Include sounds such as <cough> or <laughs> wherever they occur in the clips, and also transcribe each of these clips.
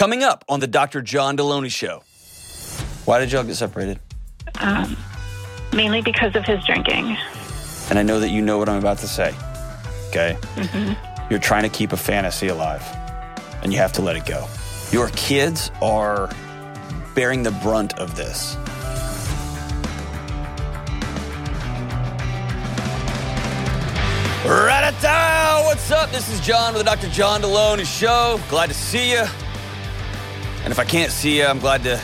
Coming up on the Dr. John Delony Show. Why did y'all get separated? Um, mainly because of his drinking. And I know that you know what I'm about to say. Okay? Mm-hmm. You're trying to keep a fantasy alive, and you have to let it go. Your kids are bearing the brunt of this. Rat-a-ta! What's up? This is John with the Dr. John Delony Show. Glad to see you. And if I can't see you, I'm glad to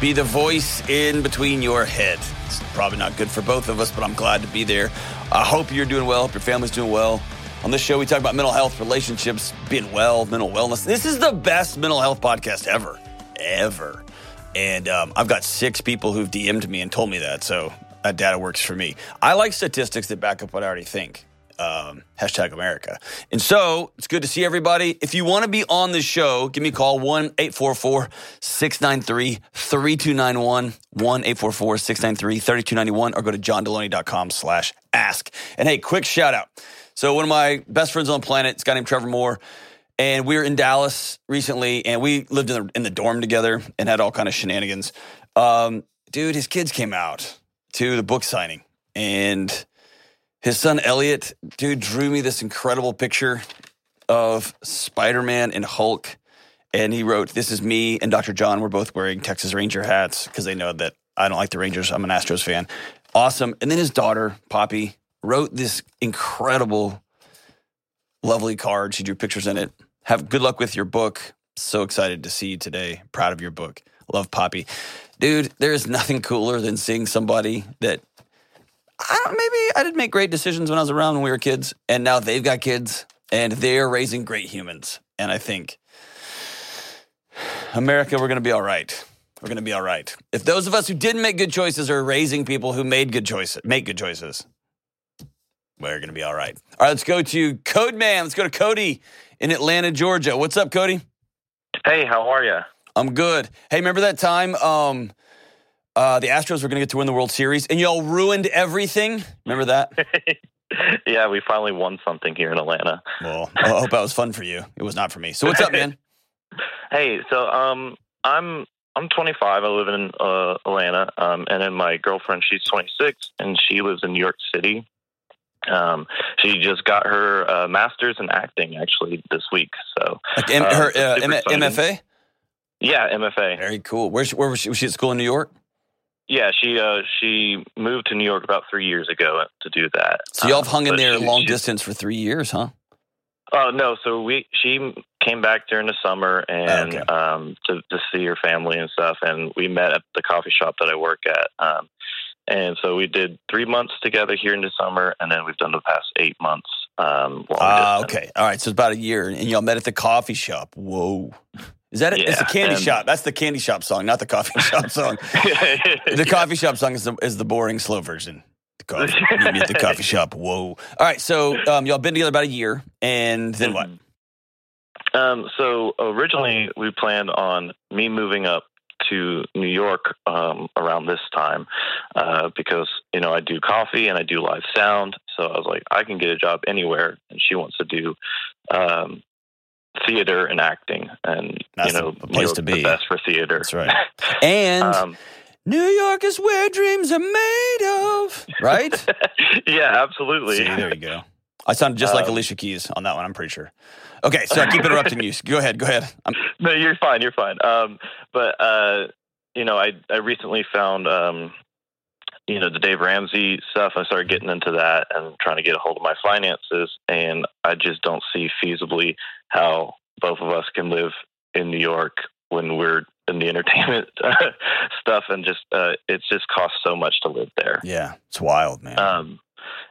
be the voice in between your head. It's probably not good for both of us, but I'm glad to be there. I hope you're doing well. Hope your family's doing well. On this show, we talk about mental health, relationships, being well, mental wellness. This is the best mental health podcast ever, ever. And um, I've got six people who've DM'd me and told me that, so that data works for me. I like statistics that back up what I already think. Um, hashtag America. And so it's good to see everybody. If you want to be on the show, give me a call 1 844 693 3291. 1 844 693 3291 or go to johndelony.com slash ask. And hey, quick shout out. So one of my best friends on the planet, this guy named Trevor Moore, and we were in Dallas recently, and we lived in the, in the dorm together and had all kind of shenanigans. Um, dude, his kids came out to the book signing, and his son Elliot, dude, drew me this incredible picture of Spider Man and Hulk. And he wrote, This is me and Dr. John. We're both wearing Texas Ranger hats because they know that I don't like the Rangers. I'm an Astros fan. Awesome. And then his daughter, Poppy, wrote this incredible, lovely card. She drew pictures in it. Have good luck with your book. So excited to see you today. Proud of your book. Love Poppy. Dude, there is nothing cooler than seeing somebody that I don't, maybe I didn't make great decisions when I was around when we were kids, and now they've got kids and they're raising great humans. And I think America, we're going to be all right. We're going to be all right. If those of us who didn't make good choices are raising people who made good choices, make good choices, we're going to be all right. All right, let's go to Code Man. Let's go to Cody in Atlanta, Georgia. What's up, Cody? Hey, how are you? I'm good. Hey, remember that time um, uh, the Astros were going to get to win the World Series and y'all ruined everything? Remember that? <laughs> yeah, we finally won something here in Atlanta. Well, I hope that was fun for you. It was not for me. So what's up, man? <laughs> Hey, so um, I'm I'm 25. I live in uh, Atlanta, um, and then my girlfriend, she's 26, and she lives in New York City. Um, she just got her uh, master's in acting actually this week. So Like M- um, her uh, M- MFA? Yeah, MFA. Very cool. Where's, where was she? Was she at school in New York? Yeah, she uh, she moved to New York about three years ago to do that. So y'all have Um, hung in there she- long she- distance for three years, huh? Oh no! So we she came back during the summer and Okay. um, to to see her family and stuff, and we met at the coffee shop that I work at. Um, and so we did three months together here in the summer, and then we've done the past eight months. Um, Ah, distance. okay. All right. So it's about a year, and y'all met at the coffee shop. Whoa. Is that it? it's the candy and- shop. That's the candy shop song, not the coffee <laughs> shop song. The <laughs> coffee shop song is the, is the boring, slow version. The coffee, meet me at the coffee <laughs> shop. Whoa. All right. So um, y'all been together about a year, and then what? Um, so originally we planned on me moving up to New York um, around this time uh, because you know I do coffee and I do live sound. So I was like, I can get a job anywhere, and she wants to do um, theater and acting, and That's you know, the place to the be. best for theater. That's right. <laughs> And um, New York is where dreams are made of. Right? <laughs> yeah, absolutely. See, there you go. I sounded just like Um, Alicia Keys on that one, I'm pretty sure. Okay, so I keep <laughs> interrupting you. Go ahead, go ahead. I'm, no, you're fine. You're fine. Um, but uh, you know, I I recently found um, you know the Dave Ramsey stuff. I started getting into that and trying to get a hold of my finances, and I just don't see feasibly how both of us can live in New York when we're in the <laughs> entertainment stuff, and just uh, it just costs so much to live there. yeah, it's wild, man. Um,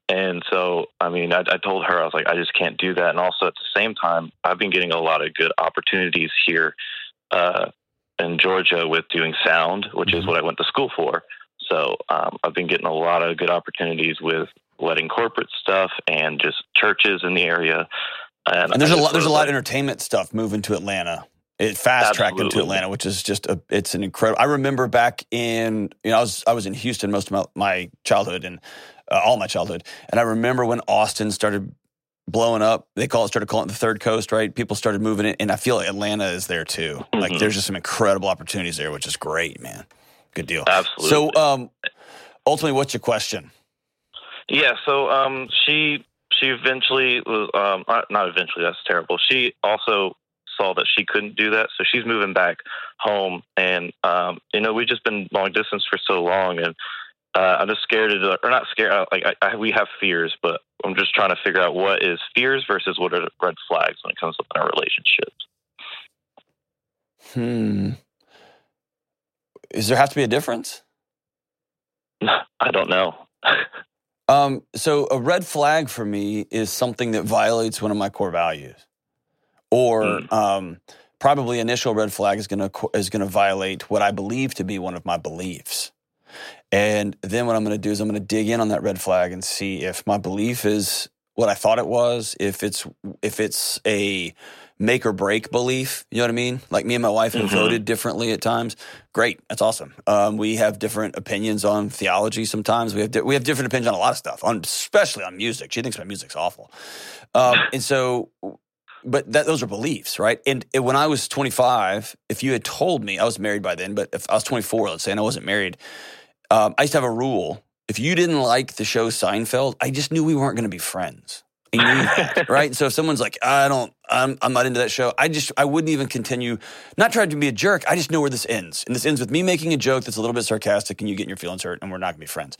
and so, I mean, I, I told her, I was like, I just can't do that. And also at the same time, I've been getting a lot of good opportunities here uh, in Georgia with doing sound, which is Mhm. what I went to school for. So um, I've been getting a lot of good opportunities with wedding corporate stuff and just churches in the area. And, and there's a lot. There's a lot of entertainment stuff moving to Atlanta. It fast tracked into Atlanta, which is just a. It's an incredible. I remember back in you know I was I was in Houston most of my, my childhood and uh, all my childhood, and I remember when Austin started blowing up. They call it started calling it the third coast, right? People started moving it, and I feel like Atlanta is there too. Mm-hmm. Like there's just some incredible opportunities there, which is great, man. Good deal. Absolutely. So, um, ultimately, what's your question? Yeah. So, um, she she eventually was um, not eventually. That's terrible. She also saw that she couldn't do that, so she's moving back home. And um, you know, we've just been long distance for so long, and uh, I'm just scared to, or not scared. Uh, like I, I, we have fears, but I'm just trying to figure out what is fears versus what are red flags when it comes up in our relationships. Hmm. Is there have to be a difference? <laughs> I don't know. <laughs> um, so a red flag for me is something that violates one of my core values, or mm. um, probably initial red flag is going to is going to violate what I believe to be one of my beliefs. And then what I'm going to do is I'm going to dig in on that red flag and see if my belief is what I thought it was, if it's if it's a make or break belief. You know what I mean? Like me and my wife have mm-hmm. voted differently at times. Great, that's awesome. Um, we have different opinions on theology. Sometimes we have di- we have different opinions on a lot of stuff, on especially on music. She thinks my music's awful, um, and so. But that, those are beliefs, right? And when I was 25, if you had told me I was married by then, but if I was 24, let's say, and I wasn't married, um, I used to have a rule. If you didn't like the show Seinfeld, I just knew we weren't going to be friends. That, right? So if someone's like, I don't, I'm, I'm not into that show, I just, I wouldn't even continue, not trying to be a jerk. I just know where this ends. And this ends with me making a joke that's a little bit sarcastic and you getting your feelings hurt and we're not to be friends.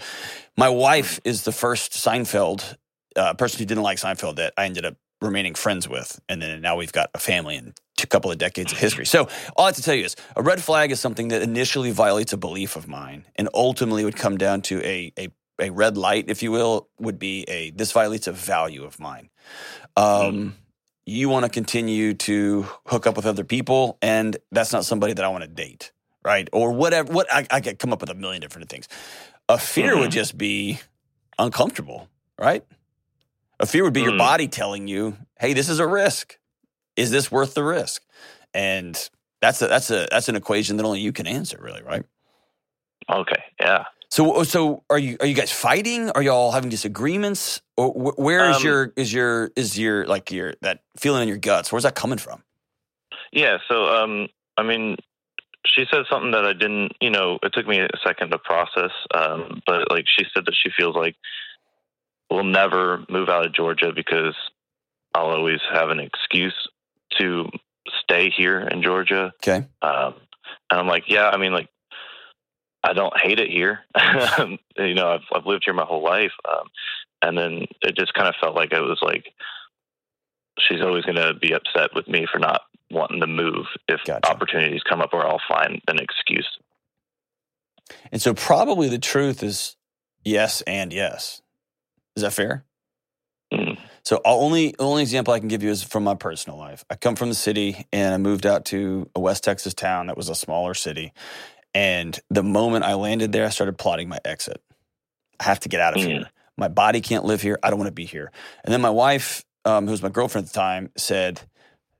My wife is the first Seinfeld uh, person who didn't like Seinfeld that I ended up remaining friends with. And then now we've got a family and a couple of decades of history. So all I have to tell you is a red flag is something that initially violates a belief of mine and ultimately would come down to a, a, a red light, if you will, would be a this violates a value of mine. Um, mm. You want to continue to hook up with other people, and that's not somebody that I want to date, right? Or whatever. What I, I could come up with a million different things. A fear mm-hmm. would just be uncomfortable, right? A fear would be mm. your body telling you, "Hey, this is a risk." is this worth the risk? And that's a, that's a that's an equation that only you can answer, really, right? Okay, yeah. So so are you are you guys fighting? Are y'all having disagreements? Or where is um, your is your is your like your that feeling in your guts? Where's that coming from? Yeah, so um, I mean, she said something that I didn't, you know, it took me a second to process. Um, but like she said that she feels like we'll never move out of Georgia because I'll always have an excuse to stay here in Georgia. Okay. Um, and I'm like, yeah, I mean, like, I don't hate it here. <laughs> you know, I've, I've lived here my whole life. Um, and then it just kind of felt like it was like, she's always going to be upset with me for not wanting to move if gotcha. opportunities come up where I'll find an excuse. And so probably the truth is yes and yes. Is that fair? Mm. So only only example I can give you is from my personal life. I come from the city and I moved out to a West Texas town that was a smaller city. And the moment I landed there, I started plotting my exit. I have to get out of mm. here. My body can't live here. I don't want to be here. And then my wife, um, who was my girlfriend at the time, said,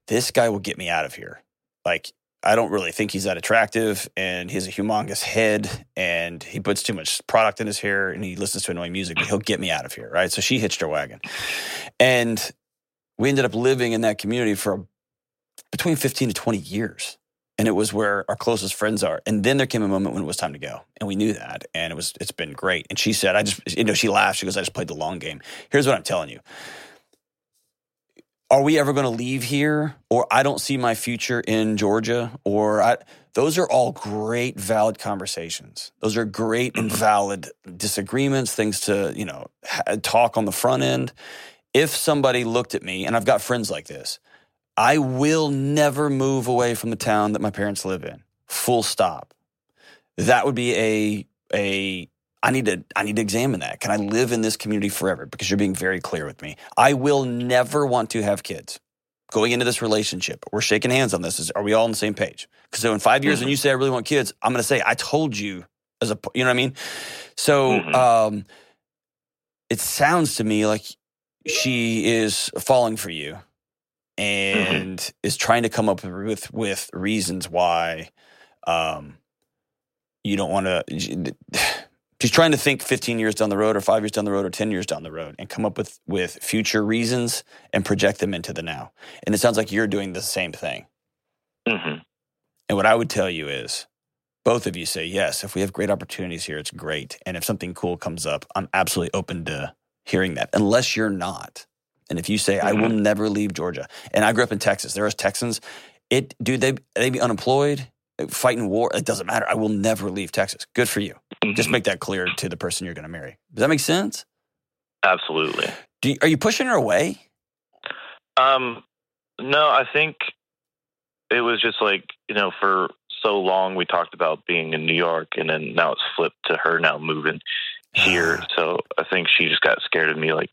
"This guy will get me out of here. Like I don't really think he's that attractive, and he has a humongous head, and he puts too much product in his hair, and he listens to annoying music. But he'll get me out of here, right? So she hitched her wagon, and we ended up living in that community for between fifteen to twenty years, and it was where our closest friends are. And then there came a moment when it was time to go, and we knew that, and it was it's been great. And she said, "I just, you know," she laughed. She goes, "I just played the long game." Here's what I'm telling you are we ever going to leave here or i don't see my future in georgia or I, those are all great valid conversations those are great and mm-hmm. valid disagreements things to you know talk on the front end if somebody looked at me and i've got friends like this i will never move away from the town that my parents live in full stop that would be a a I need to I need to examine that. Can I live in this community forever? Because you're being very clear with me. I will never want to have kids. Going into this relationship, we're shaking hands on this. Is are we all on the same page? Because so in five years, mm-hmm. when you say I really want kids, I'm going to say I told you as a you know what I mean. So mm-hmm. um, it sounds to me like she is falling for you. And mm-hmm. is trying to come up with with reasons why um, you don't want to <sighs> She's trying to think 15 years down the road or five years down the road or 10 years down the road and come up with, with future reasons and project them into the now. And it sounds like you're doing the same thing. hmm And what I would tell you is both of you say, yes, if we have great opportunities here, it's great. And if something cool comes up, I'm absolutely open to hearing that, unless you're not. And if you say, I will never leave Georgia, and I grew up in Texas, there are Texans, it, dude, they, they be unemployed, fighting war, it doesn't matter. I will never leave Texas. Good for you. Just make that clear to the person you're going to marry. Does that make sense? Absolutely. Do you, are you pushing her away? Um, no, I think it was just like you know, for so long we talked about being in New York, and then now it's flipped to her now moving <sighs> here. so I think she just got scared of me. Like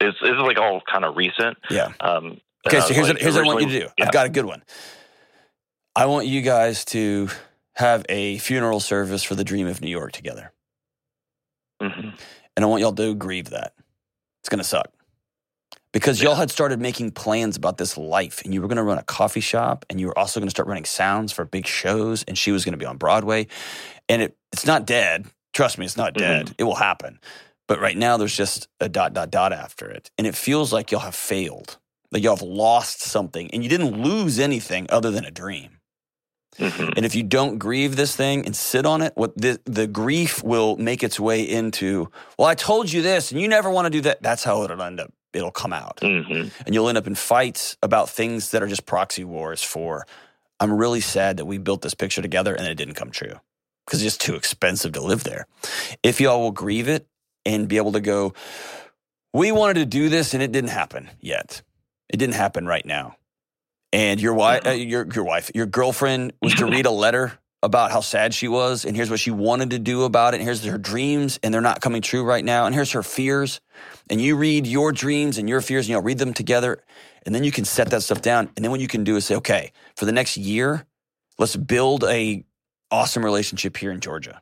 it's it's like all kind of recent. Yeah. Um, Okay, so here's like, what, here's what I want you to do. Yeah. I've got a good one. I want you guys to have a funeral service for the dream of New York together. Mhm. And I want y'all to grieve that. It's going to suck. Because y'all had started making plans about this life and you were going to run a coffee shop and you were also going to start running sounds for big shows and she was going to be on Broadway. And it, it's not dead. Trust me, it's not dead. It will happen. But right now there's just a dot, dot, dot after it. And it feels like y'all have failed, like y'all have lost something and you didn't lose anything other than a dream. Mhm. And if you don't grieve this thing and sit on it, what the, the grief will make its way into, well, I told you this and you never want to do that. That's how it'll end up. It'll come out. Mhm. And you'll end up in fights about things that are just proxy wars for, I'm really sad that we built this picture together and it didn't come true because it's just too expensive to live there. If y'all will grieve it and be able to go, we wanted to do this and it didn't happen yet. It didn't happen right now. And your wife, uh, your your wife, your girlfriend was to read a <laughs> letter about how sad she was, and here's what she wanted to do about it, and here's her dreams, and they're not coming true right now, and here's her fears. And you read your dreams and your fears, and you'll read them together, and then you can set that stuff down. And then what you can do is say, okay, for the next year, let's build a awesome relationship here in Georgia.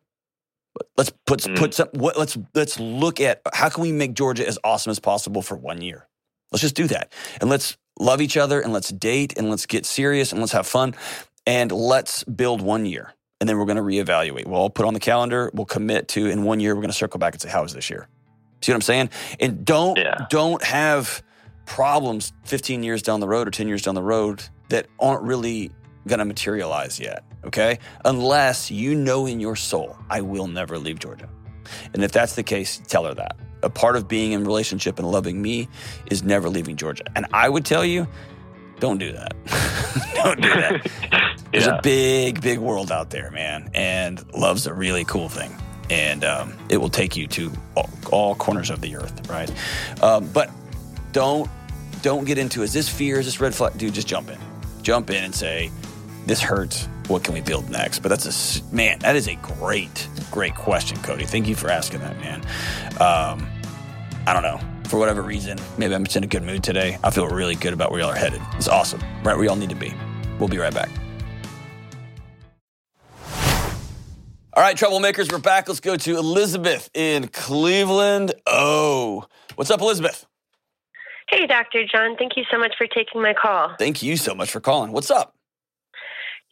Let's put Mm. put some. What, let's let's look at how can we make Georgia as awesome as possible for one year. Let's just do that, and let's love each other, and let's date, and let's get serious, and let's have fun, and let's build one year, and then we're going to reevaluate. We'll all put on the calendar. We'll commit to in one year. We're going to circle back and say, how was this year? See what I'm saying? And don't Yeah. don't have problems 15 years down the road or 10 years down the road that aren't really going to materialize yet. Okay, unless you know in your soul, I will never leave Georgia. And if that's the case, tell her that. A part of being in relationship and loving me is never leaving Georgia. And I would tell you, don't do that. <laughs> don't do that. <laughs> There's Yeah. a big, big world out there, man. And love's a really cool thing. And um, it will take you to all, all corners of the earth, right? Um, but don't don't get into is this fear, is this red flag? Dude, just jump in. Jump in and say, this hurts. What can we build next? But that's a man. That is a great, great question, Cody. Thank you for asking that, man. Um, I don't know. For whatever reason, maybe I'm just in a good mood today. I feel really good about where y'all are headed. It's awesome. Right where y'all need to be. We'll be right back. All right, troublemakers, we're back. Let's go to Elizabeth in Cleveland. Oh, what's up, Elizabeth? Hey, Dr. John. Thank you so much for taking my call. Thank you so much for calling. What's up?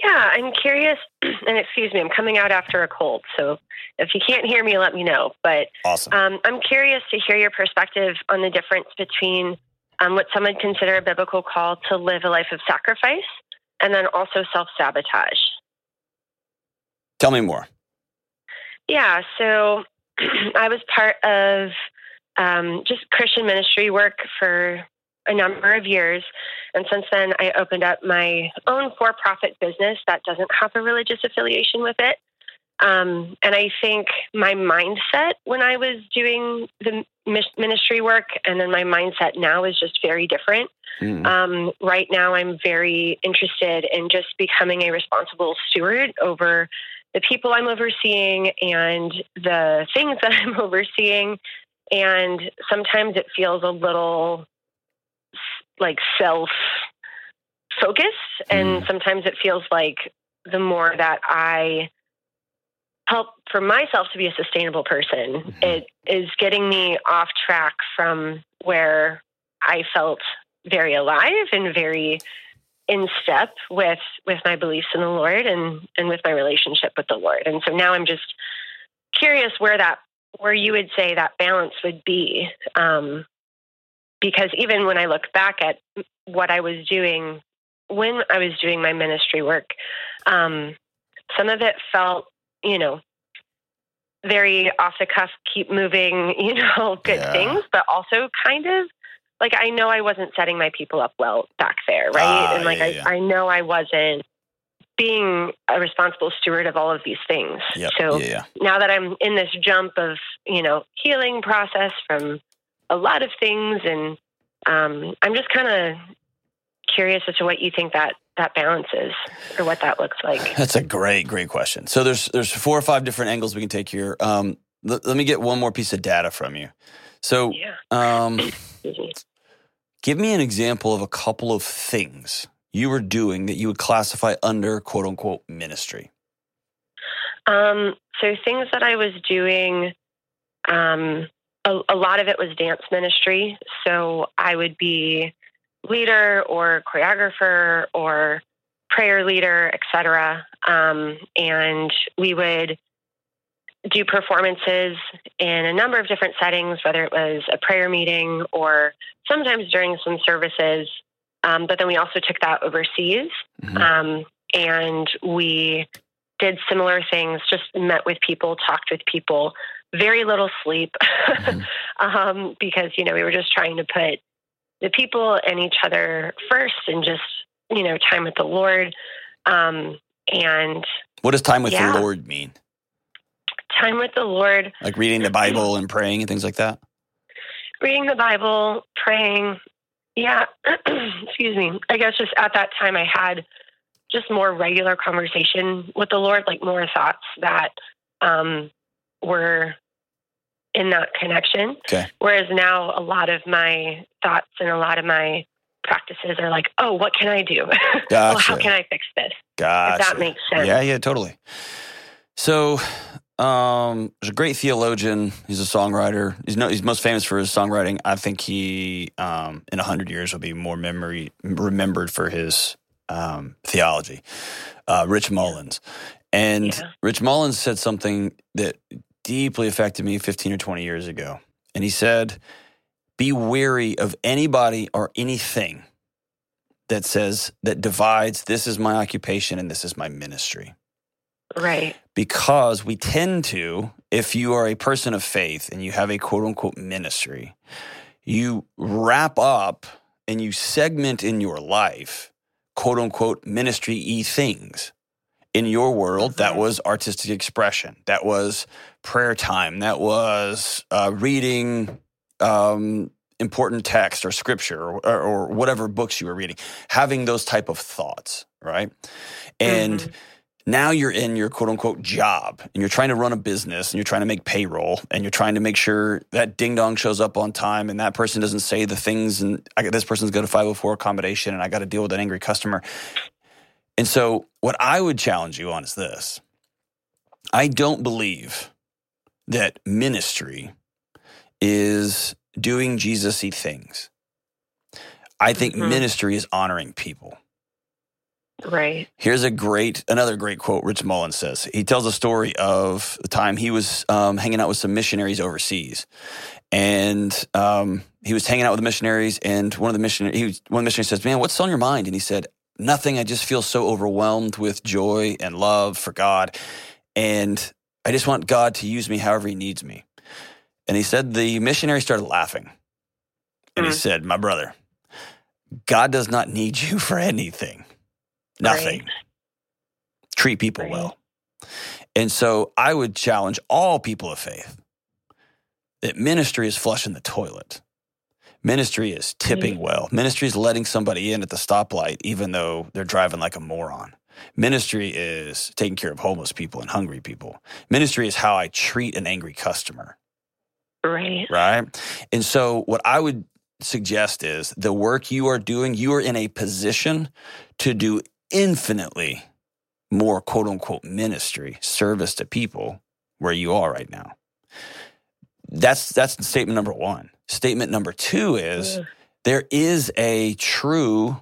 Yeah, I'm curious, <clears throat> and excuse me, I'm coming out after a cold, so if you can't hear me, let me know. But Awesome. um, I'm curious to hear your perspective on the difference between um, what some would consider a biblical call to live a life of sacrifice and then also self sabotage. Tell me more. Yeah, so <clears throat> I was part of um, just Christian ministry work for a number of years. And since then, I opened up my own for profit business that doesn't have a religious affiliation with it. Um, and I think my mindset when I was doing the ministry work and then my mindset now is just very different. Mm. Um, right now, I'm very interested in just becoming a responsible steward over the people I'm overseeing and the things <laughs> that I'm overseeing. And sometimes it feels a little like self focused. And Mm. sometimes it feels like the more that I help for myself to be a sustainable person, Mhm. it is getting me off track from where I felt very alive and very in step with with my beliefs in the Lord and and with my relationship with the Lord. And so now I'm just curious where that where you would say that balance would be. Um, because even when I look back at what I was doing when I was doing my ministry work, um, some of it felt, you know, very off the cuff, keep moving, <laughs> you know, good Yeah. things, but also kind of like I know I wasn't setting my people up well back there, right? Ah, and like yeah, I, yeah. I know I wasn't being a responsible steward of all of these things. Yep. So yeah, yeah. now that I'm in this jump of, you know, healing process from a lot of things and um, I'm just kind of curious as to what you think that that balance is or what that looks like. <laughs> That's a great, great question. So there's there's four or five different angles we can take here. Um, let, let me get one more piece of data from you. So, Yeah. um, <clears throat> give me an example of a couple of things you were doing that you would classify under quote unquote ministry. Um, so things that I was doing, um, a, a lot of it was dance ministry. So I would be leader or choreographer or prayer leader, etc. Um, and we would do performances in a number of different settings, whether it was a prayer meeting or sometimes during some services. Um, but then we also took that overseas. Mhm. Um, and we did similar things, just met with people, talked with people, very little sleep Mhm. <laughs> um, because, you know, we were just trying to put the people and each other first and just, you know, time with the Lord. Um, and What does time with Yeah. the Lord mean? time with the Lord, Like reading the Bible and praying and things like that? reading the Bible, praying. Yeah, <clears throat> excuse me. I guess just at that time, I had just more regular conversation with the Lord, like more thoughts that um, were in that connection. Okay. Whereas now, a lot of my thoughts and a lot of my practices are like, oh, what can I do? <laughs> Gotcha. how can I fix this? Gotcha. If that makes sense. Yeah, yeah, totally. So, um, there's a great theologian. He's a songwriter. He's no, he's most famous for his songwriting. I think he, um, in a hundred years, will be more memory remembered for his um, theology. Uh, Rich Mullins, and Yeah. Rich Mullins said something that deeply affected me 15 or 20 years ago, and he said, "Be wary of anybody or anything." That says that divides this is my occupation and this is my ministry Right. because we tend to, if you are a person of faith and you have a quote unquote ministry, you wrap up and you segment in your life quote unquote ministry y things. In your world, that was artistic expression. That was prayer time. That was uh, reading um, important text or scripture or, or, or whatever books you were reading. Having those type of thoughts, right? And Mhm. Now you're in your quote unquote job and you're trying to run a business and you're trying to make payroll and you're trying to make sure that ding dong shows up on time and that person doesn't say the things and I, this person's got a 504 accommodation and I got to deal with an angry customer. And so, what I would challenge you on is this I don't believe that ministry is doing Jesus y things. I think Mhm. ministry is honoring people. Right. Here's a great, another great quote Rich Mullins says. He tells a story of the time he was um, hanging out with some missionaries overseas. And um, he was hanging out with the missionaries, and one of the missionaries, he was, one of the missionaries says, Man, what's on your mind? And he said, Nothing. I just feel so overwhelmed with joy and love for God. And I just want God to use me however he needs me. And he said, The missionary started laughing. And he Mm. said, My brother, God does not need you <laughs> for anything. Nothing. Right. Treat people Right. well. And so I would challenge all people of faith that ministry is flushing the toilet. Ministry is tipping mm. well. Ministry is letting somebody in at the stoplight, even though they're driving like a moron. Ministry is taking care of homeless people and hungry people. Ministry is how I treat an angry customer Right. right? And so, what I would suggest is the work you are doing, you are in a position to do infinitely more quote unquote ministry, service to people where you are right now. That's that's statement number one. Statement number two is Yeah. there is a true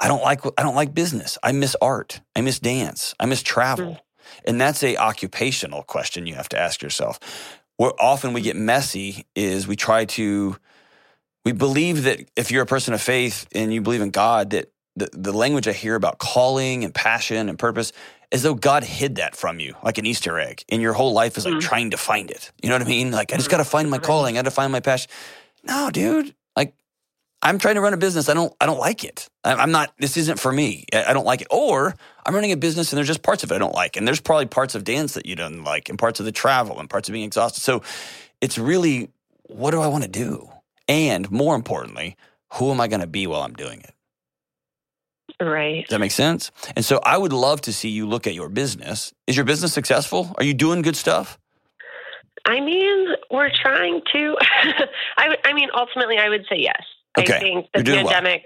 I don't like I don't like business. I miss art. I miss dance. I miss travel. Mm. And that's a occupational question you have to ask yourself. Where often we get messy is we try to we believe that if you're a person of faith and you believe in God, that the, the language I hear about calling and passion and purpose, as though God hid that from you, like an Easter egg, and your whole life is like Mm. trying to find it. You know what I mean? Like I just Mm. got to find my calling, I got to find my passion. No, dude. Like I'm trying to run a business. I don't. I don't like it. I'm not. This isn't for me. I don't like it. Or I'm running a business and there's just parts of it I don't like, and there's probably parts of dance that you don't like, and parts of the travel, and parts of being exhausted. So it's really what do I want to do, and more importantly, who am I going to be while I'm doing it? Right. Does that make sense? And so I would love to see you look at your business. Is your business successful? Are you doing good stuff? I mean, we're trying to. <laughs> I, mean, ultimately, I would say yes. Okay. I think the doing well. pandemic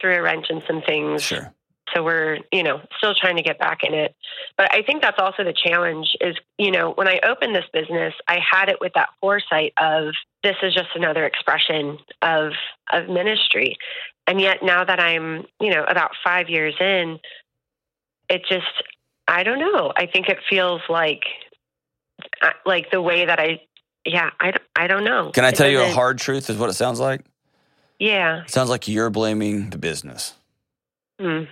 threw a wrench in some things. Sure. So we're, you know, still trying to get back in it. But I think that's also the challenge is, you know, when I opened this business, I had it with that foresight of this is just another expression of of ministry. And yet now that I'm, you know, about 5 years in, it just I don't know. I think it feels like like the way that I yeah, I don't, I don't know. Can I tell you a hard truth? Is what it sounds like. Yeah. It sounds like you're blaming the business. Hmm.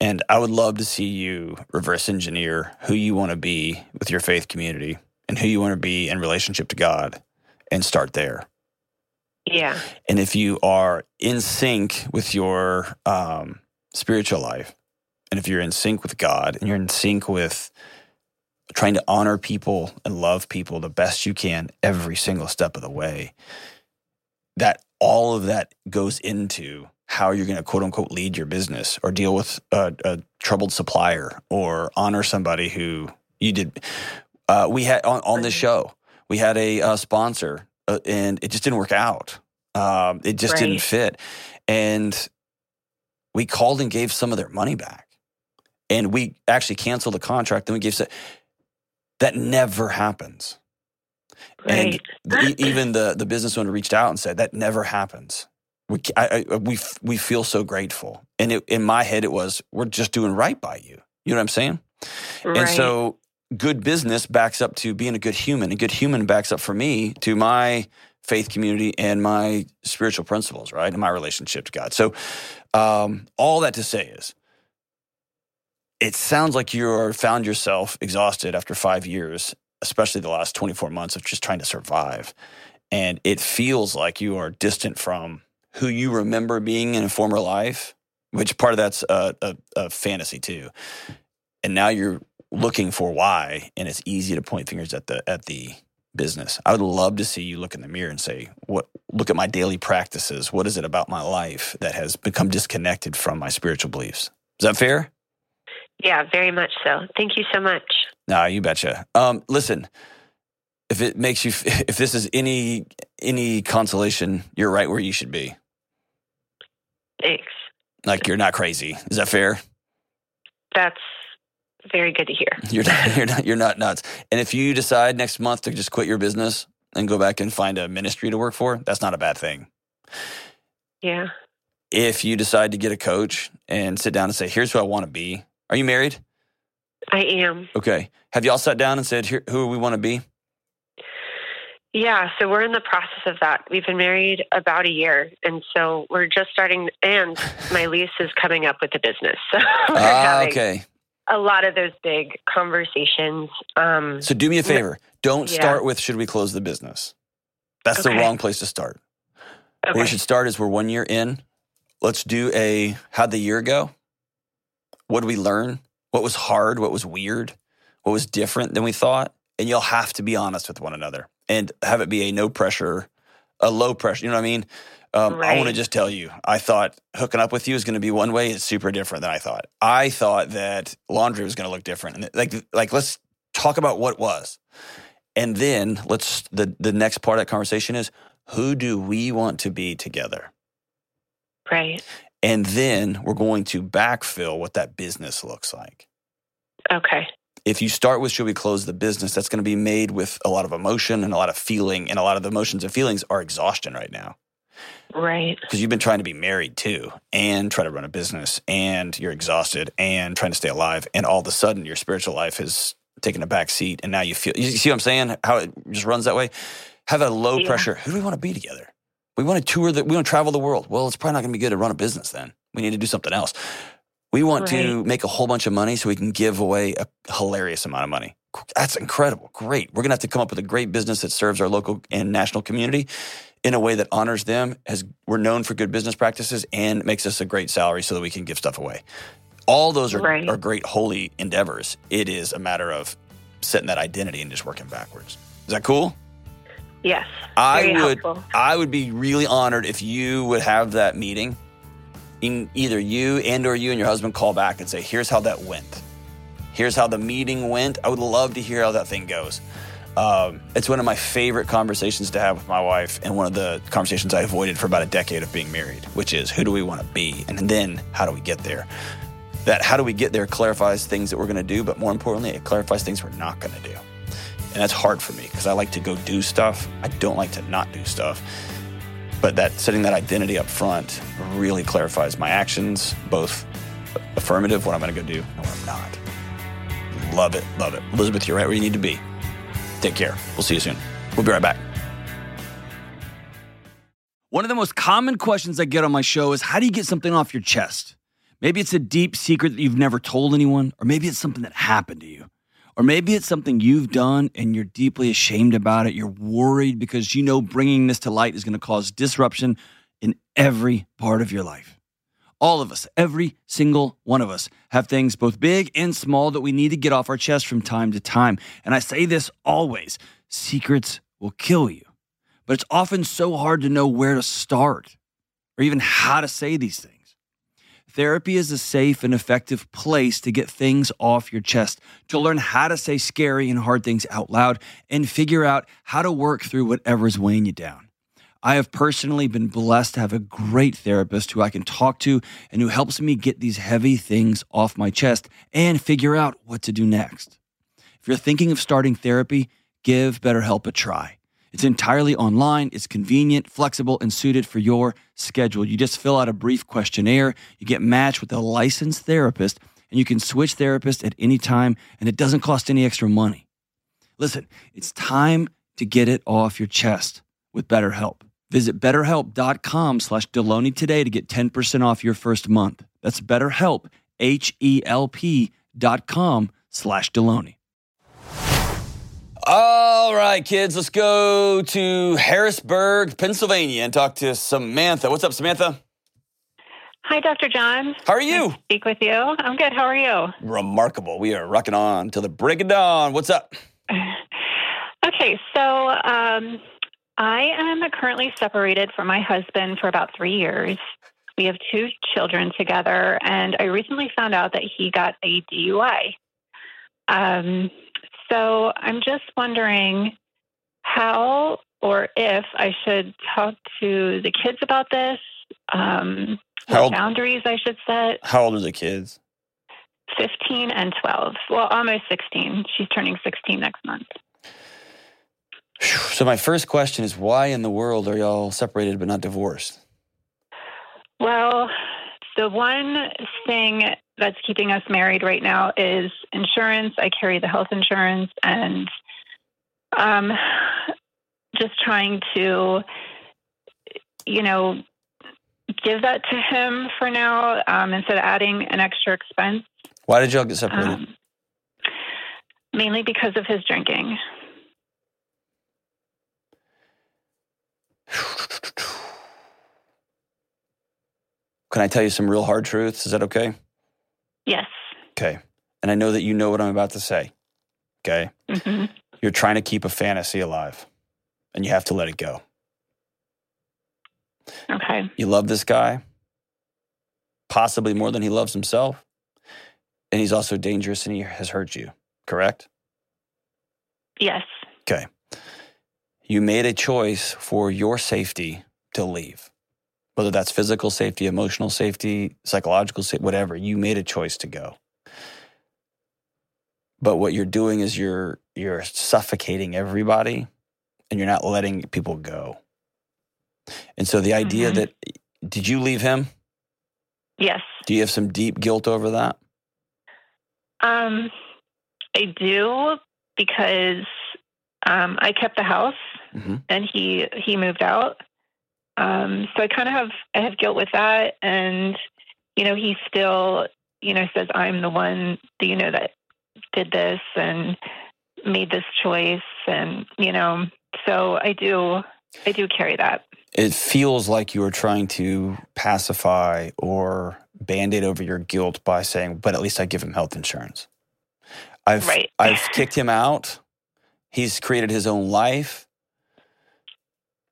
And I would love to see you reverse engineer who you want to be with your faith community and who you want to be in relationship to God and start there. Yeah. And if you are in sync with your um, spiritual life, and if you're in sync with God and you're in sync with trying to honor people and love people the best you can every single step of the way, that all of that goes into how you're going to quote unquote lead your business or deal with a, a troubled supplier or honor somebody who you did. Uh, we had on, on this show, we had a, uh sponsor uh, and it just didn't work out. Um, it just didn't fit. And we called and gave some of their money back. And we actually canceled the contract. Then we gave, that never happens. Right. And the, even the the business owner reached out and said that never happens. We I, I, we we feel so grateful. And it, in my head, it was we're just doing right by you. You know what I'm saying? right. And so good business backs up to being a good human, and good human backs up for me to my faith community and my spiritual principles, right, and my relationship to God. So um, all that to say is, it sounds like you are found yourself exhausted after five years, especially the last 24 months of just trying to survive. And it feels like you are distant from who you remember being in a former life, which part of that's a, a, a fantasy too. And now you're looking for why, and it's easy to point fingers at the at the business. I would love to see you look in the mirror and say, "What? Look at my daily practices. What is it about my life that has become disconnected from my spiritual beliefs?" Is that fair? Yeah, very much so. Thank you so much. No, you betcha. Um, listen, if it makes you, <laughs> if this is any any consolation, you're right where you should be. Thanks. Like you're not crazy. Is that fair? That's very good to hear. <laughs> You're not, you're not, you're not nuts. And if you decide next month to just quit your business and go back and find a ministry to work for, that's not a bad thing. Yeah. If you decide to get a coach and sit down and say, "Here's who I want to be," are you married? I am. Okay. Have y'all sat down and said, Here, "Who we want to be"? Yeah, so we're in the process of that. We've been married about a year, and so we're just starting. And my <laughs> lease is coming up with the business, so <laughs> Ah, having okay. A lot of those big conversations. Um, So do me a favor. Don't Yeah. start with should we close the business. That's the wrong place to start. Where we should start is we're one year in. Let's do a how'd the year go? What did we learn? What was hard? What was weird? What was different than we thought? And you'll have to be honest with one another and have it be a no pressure, a low pressure. You know what I mean? Um, I want to just tell you, I thought hooking up with you is going to be one way. It's super different than I thought. I thought that laundry was going to look different. And like, like let's talk about what was. And then let's the the next part of that conversation is who do we want to be together? right. And then we're going to backfill what that business looks like. Okay. If you start with should we close the business, that's going to be made with a lot of emotion and a lot of feeling, and a lot of the emotions and feelings are exhaustion right now. Right. because you've been trying to be married too and try to run a business and you're exhausted and trying to stay alive and all of a sudden your spiritual life has taken a back seat and now you feel you see what i'm saying? How it just runs that way? Have a low Yeah. pressure. Who do we want to be together? We want to tour the we want to travel the world. Well it's probably not going to be good to run a business then. We need to do something else. We want to make a whole bunch of money so we can give away a hilarious amount of money. That's incredible. Great. We're going to have to come up with a great business that serves our local and national community in a way that honors them as we're known for good business practices and makes us a great salary so that we can give stuff away. All those are, Right. are great holy endeavors. It is a matter of setting that identity and just working backwards. Is that cool? Yes. i would helpful. i would be really honored if you would have that meeting in either you and or you and your husband call back and say here's how that went. Here's how the meeting went. I would love to hear how that thing goes um, it's one of my favorite conversations to have with my wife and one of the conversations i avoided for about a decade of being married which is who do we want to be? And then how do we get there? That how do we get there clarifies things that we're going to do but more importantly it clarifies things we're not going to do. And that's hard for me because i like to go do stuff. I don't like to not do stuff. But that setting that identity up front really clarifies my actions both affirmative what i'm going to go do and what i'm not. Love it love it. Elizabeth you're right where you need to be take care we'll see you soon we'll be right back One of the most common questions I get on my show is how do you get something off your chest? Maybe it's a deep secret that you've never told anyone, or maybe it's something that happened to you. Or maybe it's something you've done and you're deeply ashamed about it. You're worried because you know bringing this to light is going to cause disruption in every part of your life. All of us, every single one of us, have things both big and small that we need to get off our chest from time to time. And I say this always secrets will kill you but it's often so hard to know where to start or even how to say these things. Therapy is a safe and effective place to get things off your chest, to learn how to say scary and hard things out loud, and figure out how to work through whatever's weighing you down. I have personally been blessed to have a great therapist who I can talk to and who helps me get these heavy things off my chest and figure out what to do next. If you're thinking of starting therapy, give BetterHelp a try. It's entirely online, it's convenient, flexible, and suited for your schedule. You just fill out a brief questionnaire, you get matched with a licensed therapist, and you can switch therapists at any time, and it doesn't cost any extra money. Listen, it's time to get it off your chest with BetterHelp. Visit betterhelp.com slash Delony today to get 10% off your first month. That's BetterHelp, H-E-L-P dot com slash Delony. all right kids let's go to harrisburg pennsylvania and talk to samantha what's up samantha Hi, Dr. John. how are you Nice to speak with you. I'm good. How are you? remarkable we are rocking on till the break of dawn what's up <sighs> Okay, so um, I am currently separated from my husband for about three years. We have two children together, and I recently found out that he got a DUI. Um, so I'm just wondering how or if I should talk to the kids about this, um, How what old- boundaries I should set. how old are the kids 15 and 12. Well, almost 16. She's turning 16 next month. So my first question is why in the world are y'all separated but not divorced Well, the one thing that's keeping us married right now is insurance. I carry the health insurance and um, just trying to, you know, give that to him for now um, instead of adding an extra expense, why did y'all get separated um, mainly because of his drinking. Can i tell you some real hard truths? Is that okay? Yes. okay. And i know that you know what i'm about to say. Okay? Hmm you're trying to keep a fantasy alive and you have to let it go. Okay. you love this guy possibly more than he loves himself and he's also dangerous and he has hurt you. Correct? Yes. okay you made a choice for your safety to leave whether that's physical safety emotional safety psychological safety whatever you made a choice to go but what you're doing is you're you're suffocating everybody and you're not letting people go And so the idea Mhm. that did you leave him? Yes. Do you have some deep guilt over that? Um, I do because um, I kept the house Mhm. and he he moved out. Um, so I kind of have I have guilt with that, and you know he still you know says I'm the one that you know that did this and made this choice, and you know so I do I do carry that. It feels like you are trying to pacify or band aid over your guilt by saying, but at least I give him health insurance. I've Right. I've kicked him out. He's created his own life.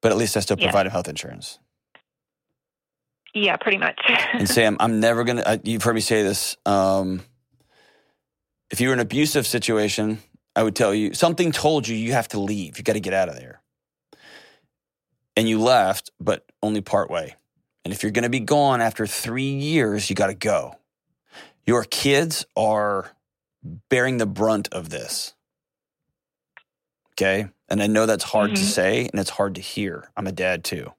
But at least I still Yeah. provide him health insurance. Yeah, pretty much. <laughs> and Sam, I'm never gonna. Uh, you've heard me say this. Um, if you were in an abusive situation, I would tell you something told you you have to leave. You got to get out of there, and you left, but only part way. And if you're going to be gone after three years, you got to go. Your kids are bearing the brunt of this. Okay, and I know that's hard to Mhm. say and it's hard to hear. I'm a dad too.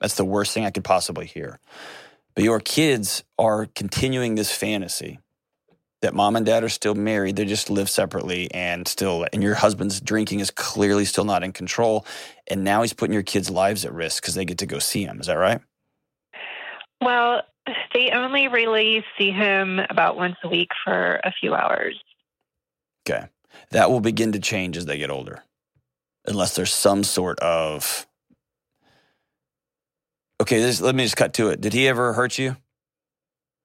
That's the worst thing I could possibly hear. But your kids are continuing this fantasy that mom and dad are still married. They just live separately and still, and your husband's drinking is clearly still not in control. And now he's putting your kids' lives at risk because they get to go see him. Is that right? Well, they only really see him about once a week for a few hours. Okay. That will begin to change as they get older, unless there's some sort of. Okay, this, let me just cut to it. Did he ever hurt you?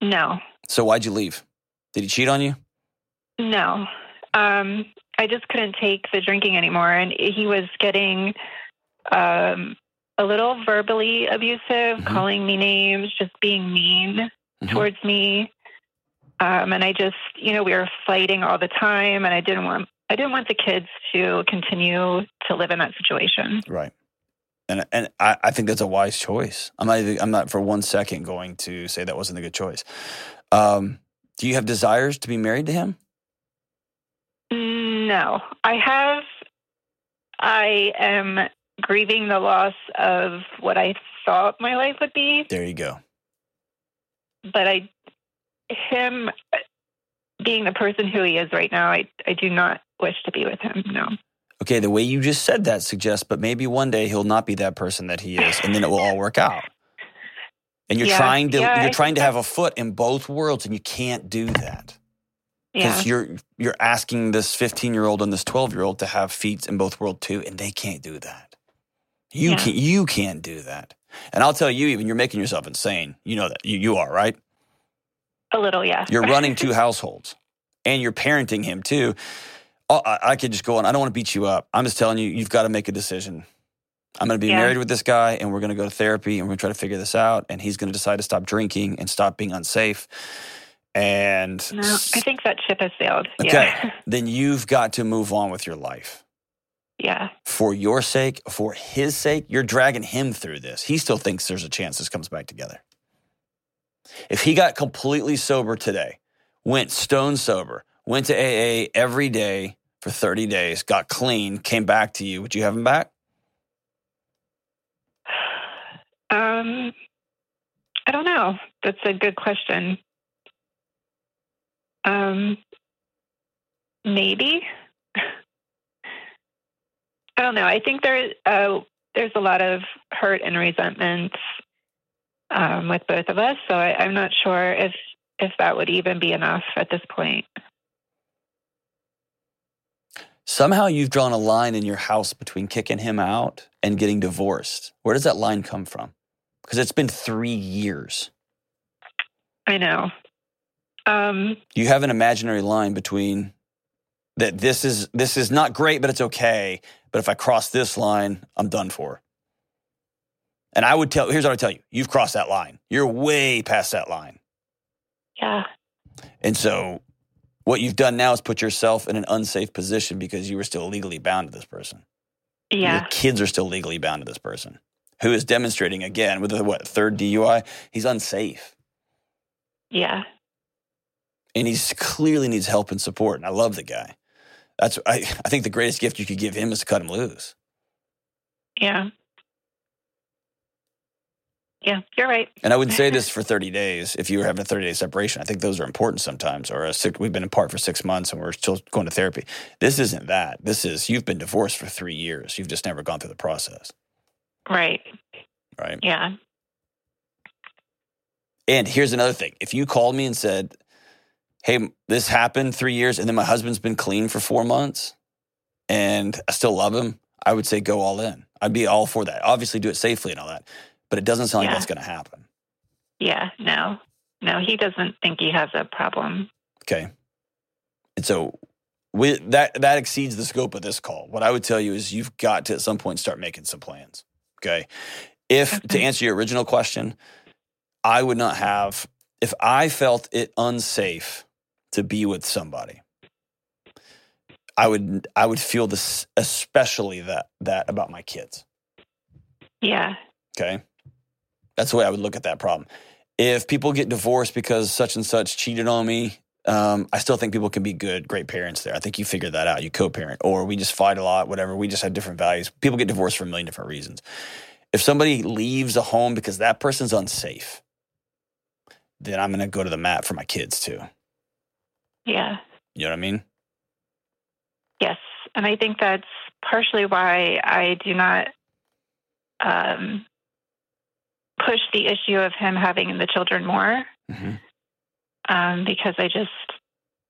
No, So why'd you leave? Did he cheat on you? no. Um, I just couldn't take the drinking anymore, and he was getting um, a little verbally abusive, Mhm. calling me names, just being mean Mhm. towards me. Um, and I just, you know, we were fighting all the time, and I didn't want. I didn't want the kids to continue to live in that situation. Right. And and I, I think that's a wise choice. I'm not even, I'm not for one second going to say that wasn't a good choice. Um, do you have desires to be married to him? No, I have. I am grieving the loss of what I thought my life would be, There you go. but I, him being the person who he is right now, I, I do not wish to be with him. No. Okay, the way you just said that suggests, but maybe one day he'll not be that person that he is, and then it will all work out. And you're Yeah, trying to yeah, you're trying to have a foot in both worlds, and you can't do that Yeah. because you're you're asking this 15 year old and this 12 year old to have feet in both worlds too, and they can't do that. You Yeah. can't you can't do that. And I'll tell you, even you're making yourself insane. You know that you you are right. A little, yeah. You're running <laughs> two households, and you're parenting him too. Oh, I, I could just go on. I don't want to beat you up. I'm just telling you, you've got to make a decision. I'm going to be Yeah. married with this guy, and we're going to go to therapy, and we're going to try to figure this out. And he's going to decide to stop drinking and stop being unsafe. And no, I think that ship has sailed. Okay. Yeah. <laughs> then you've got to move on with your life yeah. for your sake, for his sake. You're dragging him through this. He still thinks there's a chance this comes back together. If he got completely sober today, went stone sober, went to AA every day for 30 days, got clean, came back to you, would you have him back? Um, I don't know. That's a good question. Um, maybe. <laughs> I don't know. I think there uh, there's a lot of hurt and resentment um, with both of us, so I, I'm not sure if if that would even be enough at this point. Somehow you've drawn a line in your house between kicking him out and getting divorced. Where does that line come from? Because it's been three years. I know. Um, you have an imaginary line between that this is this is not great but it's okay but if i cross this line i'm done for and i would tell here's what i tell you you've crossed that line you're way past that line yeah. and so what you've done now is put yourself in an unsafe position because you were still legally bound to this person Yeah. your kids are still legally bound to this person who is demonstrating again with the what third dui he's unsafe Yeah. and he's clearly needs help and support. And I love the guy. That's I, I think the greatest gift you could give him is to cut him loose. Yeah. Yeah, you're right. And I wouldn't say this <laughs> for 30 days if you were having a 30 day separation. I think those are important sometimes. Or a six, we've been apart for six months and we're still going to therapy. This isn't that. This is you've been divorced for three years. You've just never gone through the process. Right. Right. Yeah. And here's another thing if you called me and said, hey, this happened three years and then my husband's been clean for four months and I still love him, I would say go all in. I'd be all for that. Obviously, do it safely and all that. But it doesn't sound like that's going to happen. Yeah. No. No, he doesn't think he has a problem. Okay. And so we, that that exceeds the scope of this call. What I would tell you is you've got to at some point start making some plans. Okay. If to answer your original question, I would not have if I felt it unsafe to be with somebody. I would I would feel this especially that that about my kids. Yeah. Okay. That's the way I would look at that problem. If people get divorced because such and such cheated on me, um, I still think people can be good, great parents there. I think you figured that out. You co parent, or we just fight a lot, whatever. We just have different values. People get divorced for a million different reasons. If somebody leaves a home because that person's unsafe, then I'm going to go to the mat for my kids too. Yeah. You know what I mean? Yes. And I think that's partially why I do not um, push the issue of him having the children more hmm um, because I just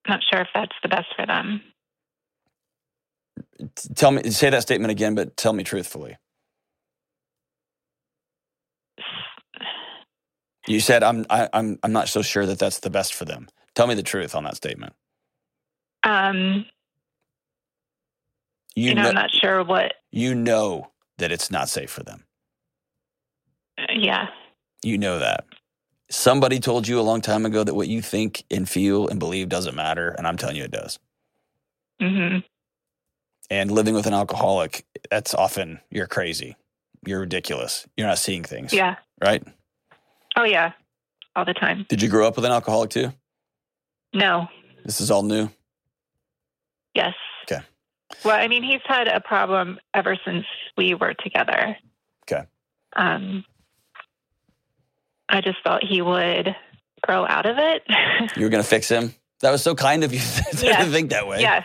not sure if that's the best for them. Tell me, say that statement again, but tell me truthfully. You said I'm I, I'm I'm not so sure that that's the best for them. Tell me the truth on that statement. Um, You, you know, know, I'm not sure what. you know that it's not safe for them. Yeah. You know that. Somebody told you a long time ago that what you think and feel and believe doesn't matter, and I'm telling you it does. hmm And living with an alcoholic, that's often you're crazy. You're ridiculous. You're not seeing things. Yeah. Right? Oh, yeah. All the time. Did you grow up with an alcoholic too? No. This is all new. Yes. Okay. Well, I mean, he's had a problem ever since we were together. Okay. Um, I just thought he would grow out of it. <laughs> You were going to fix him. That was so kind of you <laughs> to Yeah. think that way. yes,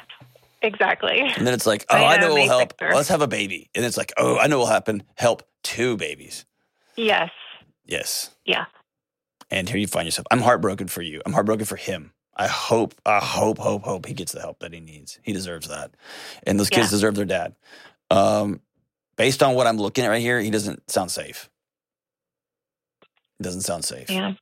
exactly. And then it's like, oh, I I know what will help. fixer. Let's have a baby. And it's like, oh, I know what will happen. Help two babies. Yes. Yes. Yeah. And here you find yourself. I'm heartbroken for you. I'm heartbroken for him. I hope, I hope, hope, hope he gets the help that he needs. He deserves that. And those kids Yeah. deserve their dad. Um, based on what I'm looking at right here, he doesn't sound safe. He doesn't sound safe. Yeah.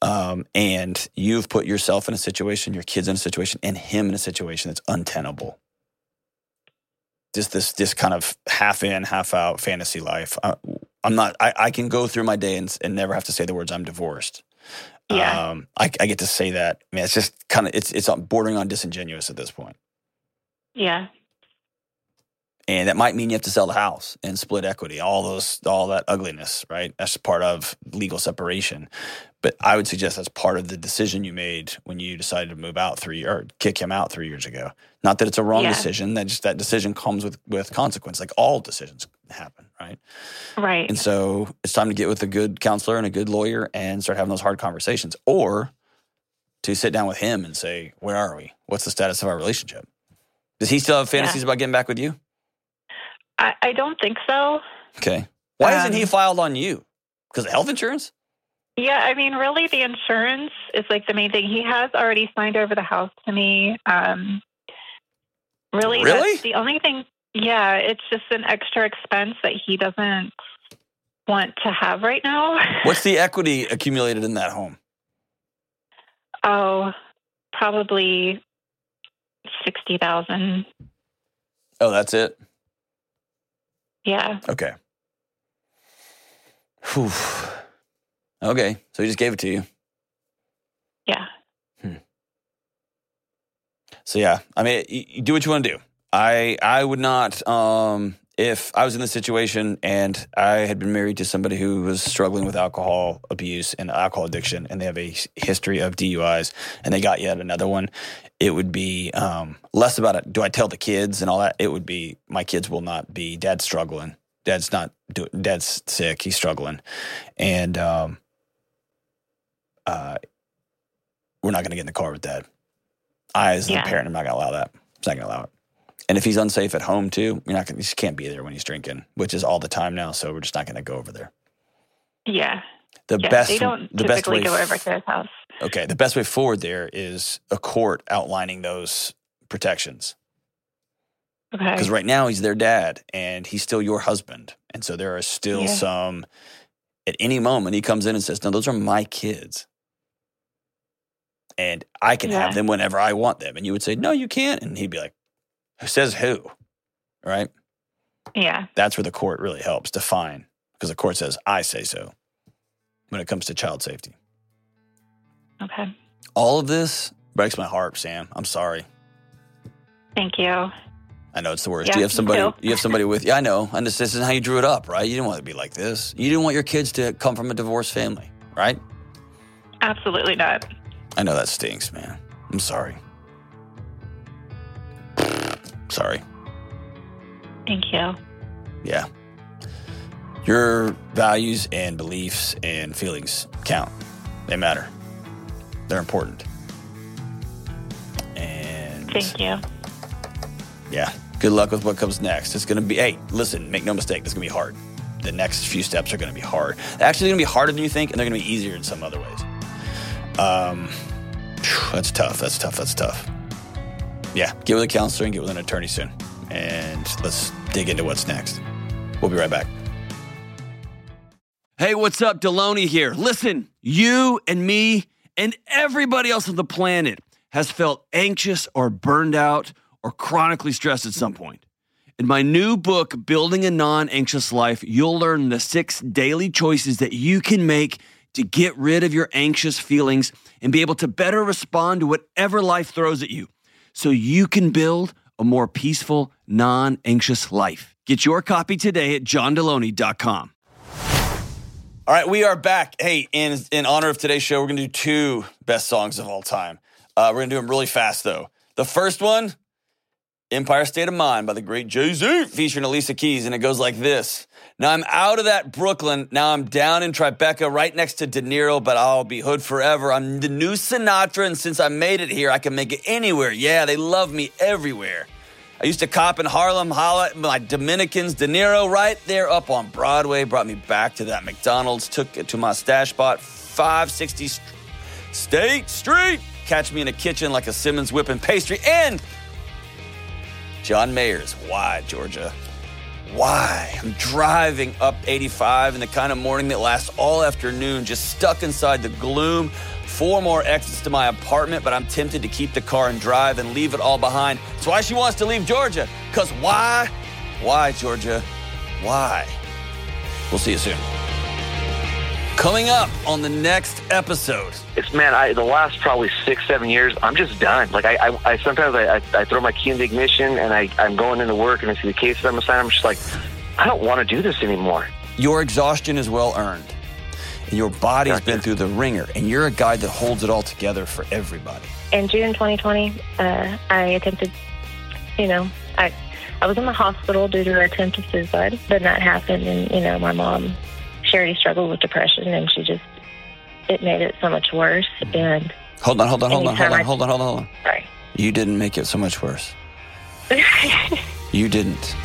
Um, and you've put yourself in a situation, your kids in a situation, and him in a situation that's untenable. Just this, this kind of half in, half out fantasy life. I, I'm not. I, I can go through my day and, and never have to say the words "I'm divorced." Yeah. Um, I, I get to say that. I mean, it's just kind of it's it's bordering on disingenuous at this point, Yeah. And that might mean you have to sell the house and split equity. All those, all that ugliness, right? That's part of legal separation. But I would suggest that's part of the decision you made when you decided to move out three or kick him out three years ago. Not that it's a wrong Yeah. decision. That just that decision comes with with consequence. Like all decisions happen, right? Right. And so it's time to get with a good counselor and a good lawyer and start having those hard conversations, or to sit down with him and say, "Where are we? What's the status of our relationship? Does he still have fantasies about getting back with you? I, I don't think so. Okay, why isn't he Um, filed on you? Because of health insurance? Yeah, I mean, really, the insurance is like the main thing. He has already signed over the house to me. Um, really, Really? the only thing. Yeah, it's just an extra expense that he doesn't want to have right now. <laughs> What's the equity accumulated in that home? oh, probably sixty thousand. Oh, that's it. Yeah, Okay. Whew. Okay, so he just gave it to you. yeah, So yeah, I mean, you do what you want to do. I I would not um if I was in this situation and I had been married to somebody who was struggling with alcohol abuse and alcohol addiction and they have a history of DUIs and they got yet another one, it would be um less about it. Do I tell the kids and all that? It would be my kids will not be dad struggling. Dad's not do, dad's sick. He's struggling, and um, uh, we're not going to get in the car with dad. I, as Yeah. the parent, I'm not going to allow that. I'm not going to allow it. And if he's unsafe at home too, you're not going. You just can't be there when he's drinking, which is all the time now. So we're just not going to go over there. Yeah. The yeah. best, they don't the best typically way go over to his house. Okay, the best way forward there is a court outlining those protections. Okay. Because right now he's their dad and he's still your husband. And so there are still Yeah. some, at any moment, he comes in and says, No, those are my kids. And I can have them whenever I want them. And you would say, No, you can't. And he'd be like, Who says who? Right? Yeah. That's where the court really helps define. Because the court says, I say so when it comes to child safety. Okay. All of this breaks my heart, Sam. I'm sorry. Thank you. I know it's the worst. Yeah, you have somebody. too. You have somebody with. Yeah, I know. And this, this is how you drew it up, right? You didn't want it to be like this. You didn't want your kids to come from a divorced family, right? Absolutely not. I know that stinks, man. I'm sorry. Sorry. Thank you. Yeah. Your values and beliefs and feelings count. They matter. They're important. And Thank you. yeah, good luck with what comes next. It's going to be, hey, listen, make no mistake, it's going to be hard. The next few steps are going to be hard. They're actually going to be harder than you think, and they're going to be easier in some other ways. Um, that's tough. That's tough. That's tough. Yeah, get with a counselor and get with an attorney soon. And let's dig into what's next. We'll be right back. Hey, what's up? Delony here. Listen, you and me and everybody else on the planet has felt anxious or burned out or chronically stressed at some point. In my new book, Building a Non Anxious Life, you'll learn the six daily choices that you can make to get rid of your anxious feelings and be able to better respond to whatever life throws at you so you can build a more peaceful, non anxious life. Get your copy today at johndelony.com. All right, we are back. Hey, in in honor of today's show, we're gonna do two best songs of all time. Uh, we're gonna do them really fast though. The first one, "Empire State of Mind" by the great Jay Z, featuring Alicia Keys, and it goes like this: Now I'm out of that Brooklyn. Now I'm down in Tribeca, right next to De Niro, but I'll be hood forever. I'm the new Sinatra, and since I made it here, I can make it anywhere. Yeah, they love me everywhere. I used to cop in Harlem, holla my Dominicans. De Niro, right there up on Broadway, brought me back to that McDonald's, took it to my stash spot, 560 St- State Street. Catch me in a kitchen like a Simmons whipping pastry. And John Mayer's, why, Georgia? Why? I'm driving up 85 in the kind of morning that lasts all afternoon, just stuck inside the gloom. Four more exits to my apartment, but I'm tempted to keep the car and drive and leave it all behind. That's why she wants to leave Georgia. Because why? Why, Georgia? Why? We'll see you soon. Coming up on the next episode. it's man, I the last probably six, seven years, I'm just done. Like I, I, I sometimes I, I, I throw my key in the ignition and I, I'm going into work and I see the cases I'm assigned. I'm just like, I don't want to do this anymore. Your exhaustion is well earned. And your body's Gotcha. been through the ringer, and you're a guy that holds it all together for everybody. In June 2020, uh, I attempted, you know, I I was in the hospital due to an attempt of suicide. Then that happened, and you know, my mom, she already struggled with depression, and she just it made it so much worse. Mm-hmm. And Hold on, hold on, hold on, hold on, I- hold on, hold on, hold on. sorry. You didn't make it so much worse. <laughs> You didn't.